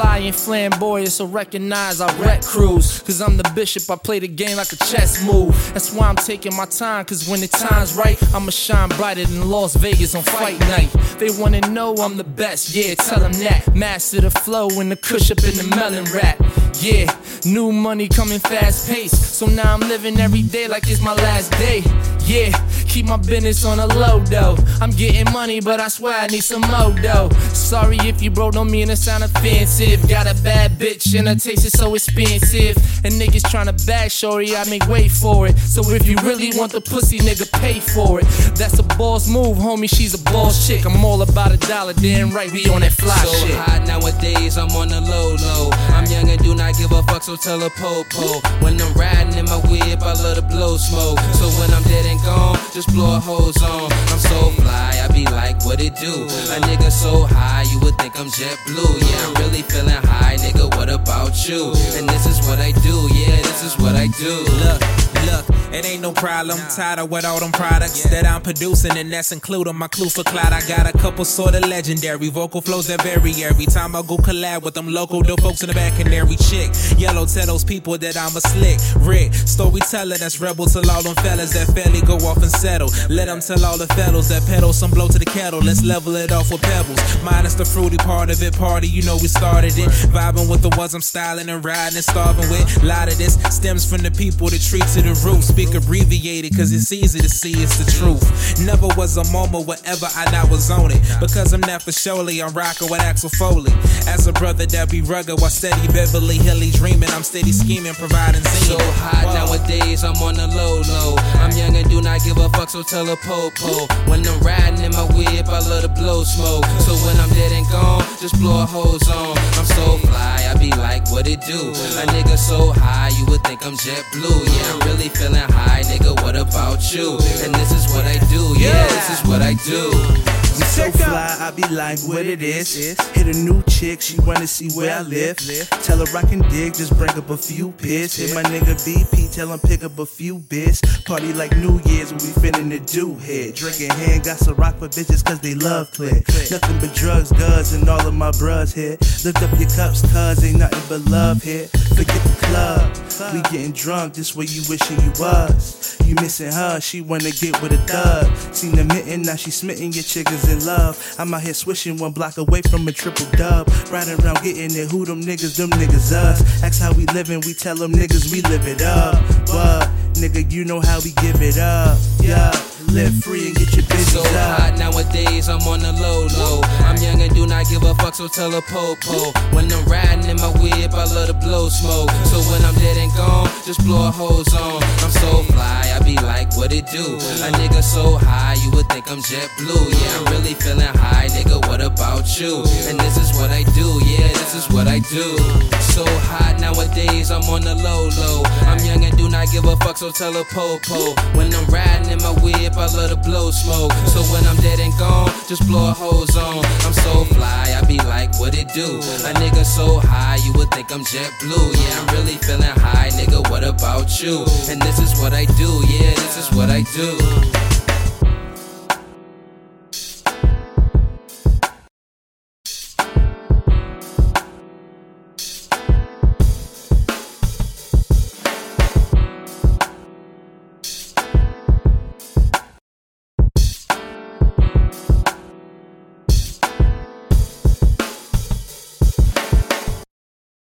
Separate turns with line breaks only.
fly and flamboyant, so recognize I wreck crews. Cause I'm the bishop, I play the game like a chess move. That's why I'm taking my time, cause when the time's right, I'ma shine brighter than Las Vegas on fight night. They wanna know I'm the best, yeah, tell them that. Master the flow and the kush up in the melon rap. Yeah, new money coming fast paced. So now I'm living every day like it's my last day. Yeah, keep my business on a low though. I'm getting money, but I swear I need some more though. Sorry if you bro don't mean to sound offensive. Got a bad bitch and her taste is so expensive. And niggas tryna bag shorty, I make way for it. So if you really want the pussy, nigga, pay for it. That's a boss move, homie. She's a boss chick. I'm all about a dollar, damn right. We on that fly
so
shit.
hot nowadays, so tell a po-po. When I'm riding in my whip, I love to blow smoke. So when I'm dead and gone, just blow a hose on. I'm so fly, I be like, what it do? A nigga so high, you would think I'm JetBlue. Yeah, I'm really feeling high, nigga. What about you? And this is what I do, yeah, this is what I do.
Look, look, it ain't no problem. Tired of what all them products that I'm producing, and that's including my clue for cloud. I got a couple sort of legendary vocal flows that vary every time I go collab with them local dope folks in the back and every chick. Yellow tell those people that I'm a slick Rick storyteller that's rebel to all them fellas that fairly go off and settle. Let them tell all the fellows that pedal some blow to the kettle. Let's level it off with pebbles. Minus the fruity part of it, party. You know we started it. Vibing with the ones I'm styling and riding and starving with. A lot of this stems from the people that treat to the root. Speak abbreviated, cause it's easy to see it's the truth. Never was a moment wherever I not was on it. Because I'm not for surely, I'm rocking with Axel Foley. As a brother that be rugged while steady Beverly Hilly dreaming, I'm steady scheming, providing
So high
Whoa.
nowadays, I'm on the low low. I'm young and do not give a fuck, so tell a po-po. When I'm riding in my whip, I love to blow smoke. So when I'm dead and gone, just blow a hose on. What it do? A nigga so high, you would think I'm JetBlue. Yeah, I'm really feeling high, nigga. What about you? And this is what I do, yeah, this is what I do.
I'm so fly, I be like, what it is. Hit a new chick, she wanna see where I live. Tell her I can dig, just bring up a few piss. Hit my nigga BP, tell him pick up a few bits. Party like New Year's, what we finna do here. Drinking hand, got some rock for bitches cause they love click. Nothing but drugs, guns, and all of my bros here. Lift up your cups, cuz ain't nothing but love here. Forget the club, we getting drunk, just where you wishing you was. You missing her, she wanna get with a thug. Seen the mitten, now she smitten, your chick is in love. I'm out here swishing one block away from a triple dub. Riding around getting it, who them niggas, them niggas us. Ask how we living, we tell them niggas we live it up. But Nigga, you know how we give it up. Yeah, live free and get your business
So
business
hot nowadays, I'm on the low low. I'm young and do not give a fuck, so tell a po-po. When I'm riding in my whip, I love to blow smoke. So when I'm dead and gone, just blow a hose on. Be like, what it do? A nigga so high, you would think I'm JetBlue. Yeah, I'm really feeling high, nigga. What about you? And this is what I do, yeah, this is what I do. So hot nowadays, I'm on the low low. I'm young and do not give a fuck, so tell a po-po. When I'm riding in my whip, I love to blow smoke. So when I'm dead and gone, just blow a hose on. I'm so fly, I be like, what do? A nigga so high, you would think I'm JetBlue. Yeah, I'm really feeling high, nigga. What about you? And this is what I do, yeah, this is what I do. Uh.